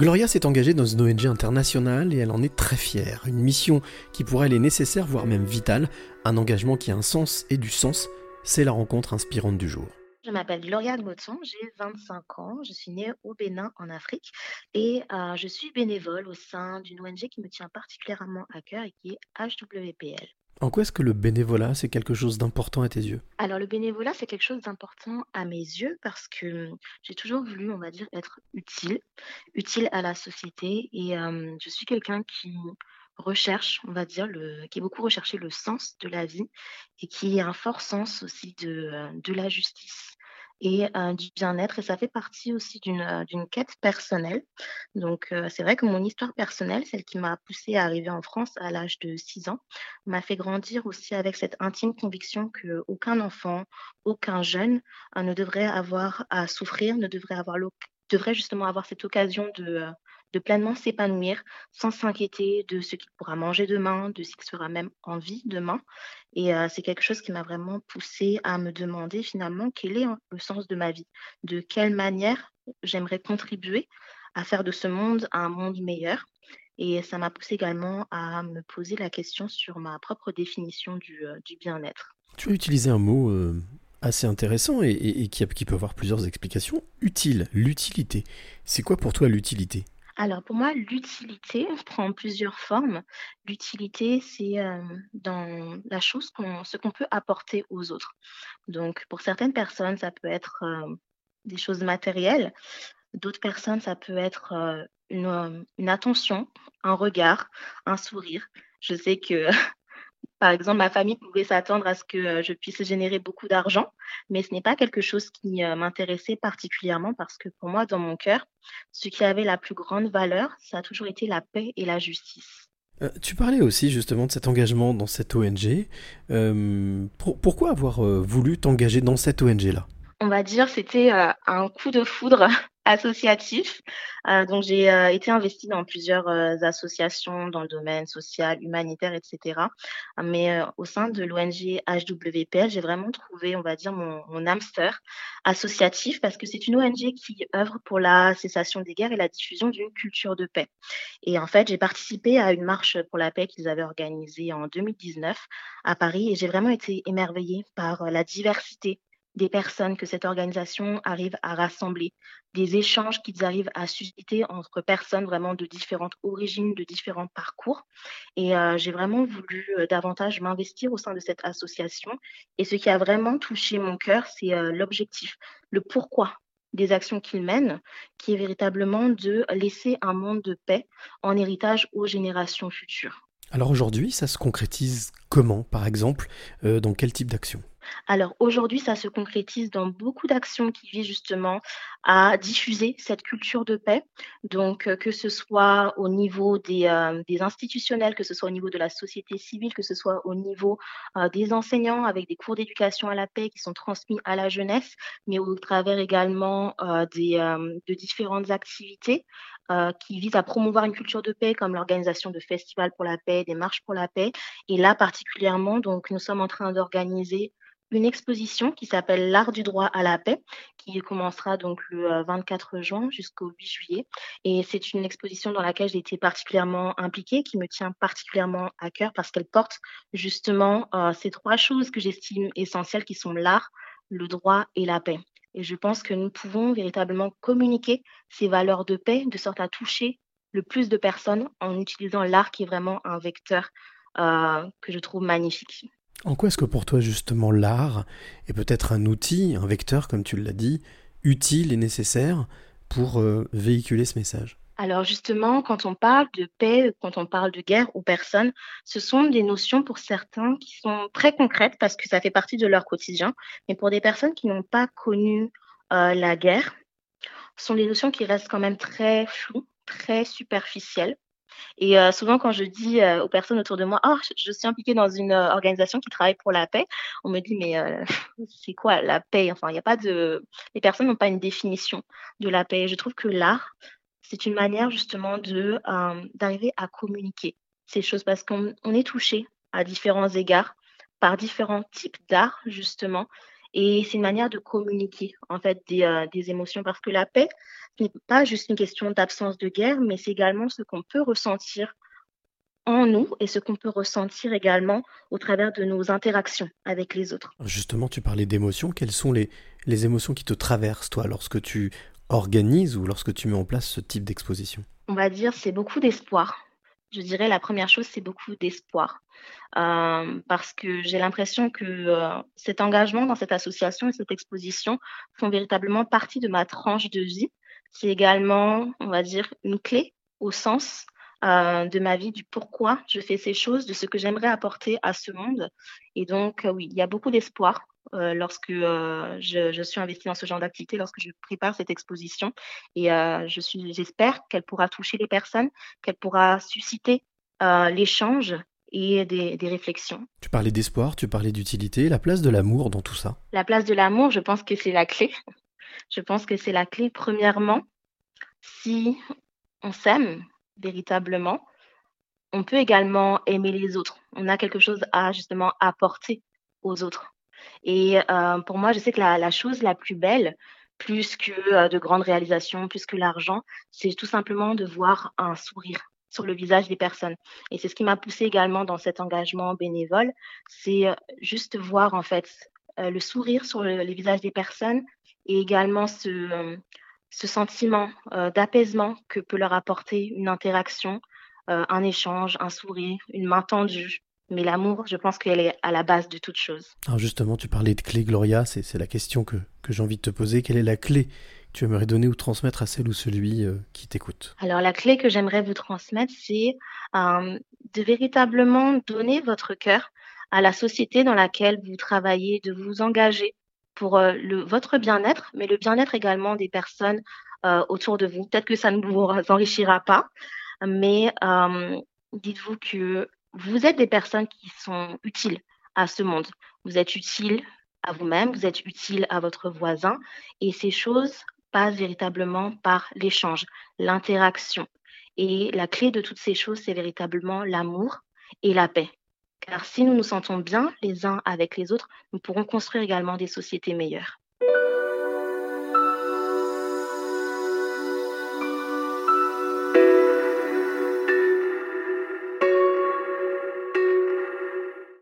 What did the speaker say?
Gloria s'est engagée dans une ONG internationale et elle en est très fière. Une mission qui pour elle est nécessaire, voire même vitale. Un engagement qui a un sens et du sens. C'est la rencontre inspirante du jour. Je m'appelle Gloria Gmotson, j'ai 25 ans, je suis née au Bénin en Afrique et euh, je suis bénévole au sein d'une ONG qui me tient particulièrement à cœur et qui est HWPL. En quoi est-ce que le bénévolat, c'est quelque chose d'important à tes yeux? Alors le bénévolat, c'est quelque chose d'important à mes yeux parce que j'ai toujours voulu, on va dire, être utile, utile à la société et hum, je suis quelqu'un qui recherche, on va dire, le, qui est beaucoup recherché le sens de la vie et qui a un fort sens aussi de, euh, de la justice et euh, du bien-être. Et ça fait partie aussi d'une euh, quête personnelle. Donc, euh, c'est vrai que mon histoire personnelle, celle qui m'a poussée à arriver en France à l'âge de 6 ans, m'a fait grandir aussi avec cette intime conviction qu'aucun enfant, aucun jeune ne devrait avoir à souffrir, ne devrait avoir devrait justement avoir cette occasion de, de pleinement s'épanouir sans s'inquiéter de ce qu'il pourra manger demain, de ce qu'il sera même en vie demain. Et euh, c'est quelque chose qui m'a vraiment poussé à me demander finalement quel est hein, le sens de ma vie, de quelle manière j'aimerais contribuer à faire de ce monde un monde meilleur. Et ça m'a poussé également à me poser la question sur ma propre définition du, euh, bien-être. Tu as utilisé un mot euh, assez intéressant et, qui, qui peut avoir plusieurs explications. Utile, l'utilité. C'est quoi pour toi l'utilité? Alors pour moi, l'utilité prend plusieurs formes. L'utilité, c'est euh, dans la chose qu'on, ce qu'on peut apporter aux autres. Donc pour certaines personnes, ça peut être euh, des choses matérielles. D'autres personnes, ça peut être euh, une, une attention, un regard, un sourire. Je sais que Par exemple, ma famille pouvait s'attendre à ce que euh, je puisse générer beaucoup d'argent, mais ce n'est pas quelque chose qui euh, m'intéressait particulièrement parce que pour moi, dans mon cœur, ce qui avait la plus grande valeur, ça a toujours été la paix et la justice. Euh, tu parlais aussi justement de cet engagement dans cette ONG. pourquoi avoir voulu t'engager dans cette ONG-là On va dire c'était un coup de foudre associatif. Euh, donc, j'ai euh, été investie dans plusieurs euh, associations dans le domaine social, humanitaire, etc. Mais au sein de l'ONG HWPL, j'ai vraiment trouvé, on va dire, mon, mon hamster associatif parce que c'est une ONG qui œuvre pour la cessation des guerres et la diffusion d'une culture de paix. Et en fait, j'ai participé à une marche pour la paix qu'ils avaient organisée en 2019 à Paris et j'ai vraiment été émerveillée par la diversité des personnes que cette organisation arrive à rassembler, des échanges qu'ils arrivent à susciter entre personnes vraiment de différentes origines, de différents parcours. Et euh, j'ai vraiment voulu euh, davantage m'investir au sein de cette association. Et ce qui a vraiment touché mon cœur, c'est euh, l'objectif, le pourquoi des actions qu'ils mènent, qui est véritablement de laisser un monde de paix en héritage aux générations futures. Alors aujourd'hui, ça se concrétise comment, par exemple, dans quel type d'action? Alors aujourd'hui, ça se concrétise dans beaucoup d'actions qui visent justement à diffuser cette culture de paix. Donc euh, que ce soit au niveau des, euh, des, institutionnels, que ce soit au niveau de la société civile, que ce soit au niveau euh, des enseignants avec des cours d'éducation à la paix qui sont transmis à la jeunesse, mais au travers également de différentes activités qui visent à promouvoir une culture de paix, comme l'organisation de festivals pour la paix, des marches pour la paix. Et là particulièrement, donc nous sommes en train d'organiser une exposition qui s'appelle L'art du droit à la paix, qui commencera donc le 24 euh, juin jusqu'au 8 juillet. Et c'est une exposition dans laquelle j'ai été particulièrement impliquée, qui me tient particulièrement à cœur parce qu'elle porte justement euh, ces trois choses que j'estime essentielles, qui sont l'art, le droit et la paix. Et je pense que nous pouvons véritablement communiquer ces valeurs de paix de sorte à toucher le plus de personnes en utilisant l'art qui est vraiment un vecteur euh, que je trouve magnifique. En quoi est-ce que pour toi justement l'art est peut-être un outil, un vecteur comme tu l'as dit, utile et nécessaire pour euh, véhiculer ce message? Alors justement, quand on parle de paix, quand on parle de guerre aux personnes, ce sont des notions pour certains qui sont très concrètes parce que ça fait partie de leur quotidien. Mais pour des personnes qui n'ont pas connu euh, la guerre, ce sont des notions qui restent quand même très floues, très superficielles. Et euh, souvent, quand je dis euh, aux personnes autour de moi, oh, je, suis impliquée dans une euh, organisation qui travaille pour la paix, on me dit, mais c'est quoi la paix? Enfin, il n'y a pas de. Les personnes n'ont pas une définition de la paix. Je trouve que l'art, c'est une manière justement d'arriver à communiquer ces choses parce qu'on est touché à différents égards par différents types d'art, justement. Et c'est une manière de communiquer, en fait, des, euh, des émotions. Parce que la paix, ce n'est pas juste une question d'absence de guerre, mais c'est également ce qu'on peut ressentir en nous et ce qu'on peut ressentir également au travers de nos interactions avec les autres. Justement, tu parlais d'émotions. Quelles sont les, les émotions qui te traversent, toi, lorsque tu organises ou lorsque tu mets en place ce type d'exposition? On va dire, c'est beaucoup d'espoir. Je dirais la première chose, c'est beaucoup d'espoir. Euh, parce que j'ai l'impression que euh, cet engagement dans cette association et cette exposition font véritablement partie de ma tranche de vie. C'est également, on va dire, une clé au sens euh, de ma vie, du pourquoi je fais ces choses, de ce que j'aimerais apporter à ce monde. Et donc, oui, il y a beaucoup d'espoir euh, lorsque euh, je, je, suis investie dans ce genre d'activité, lorsque je prépare cette exposition. Et euh, je suis, j'espère qu'elle pourra toucher les personnes, qu'elle pourra susciter l'échange et des, des, réflexions. Tu parlais d'espoir, tu parlais d'utilité, la place de l'amour dans tout ça? La place de l'amour, je pense que c'est la clé. Je pense que c'est la clé. Premièrement, si on s'aime véritablement, on peut également aimer les autres. On a quelque chose à justement apporter aux autres. Et euh, pour moi, je sais que la, chose la plus belle, plus que euh, de grandes réalisations, plus que l'argent, c'est tout simplement de voir un sourire sur le visage des personnes. Et c'est ce qui m'a poussé également dans cet engagement bénévole, c'est euh, juste voir en fait le sourire sur le, les visages des personnes et également ce, sentiment d'apaisement que peut leur apporter une interaction, un échange, un sourire, une main tendue. Mais l'amour, je pense qu'elle est à la base de toute chose. Alors justement, tu parlais de clé, Gloria, c'est la question que, que j'ai envie de te poser. Quelle est la clé que tu aimerais donner ou transmettre à celle ou celui euh, qui t'écoute? Alors la clé que j'aimerais vous transmettre, c'est euh, de véritablement donner votre cœur à la société dans laquelle vous travaillez, de vous engager pour euh, le, votre bien-être, mais le bien-être également des personnes autour de vous. Peut-être que ça ne vous enrichira pas, mais dites-vous que vous êtes des personnes qui sont utiles à ce monde. Vous êtes utile à vous-même, vous êtes utile à votre voisin, et ces choses passent véritablement par l'échange, l'interaction. Et la clé de toutes ces choses, c'est véritablement l'amour et la paix. Car si nous nous sentons bien les uns avec les autres, nous pourrons construire également des sociétés meilleures.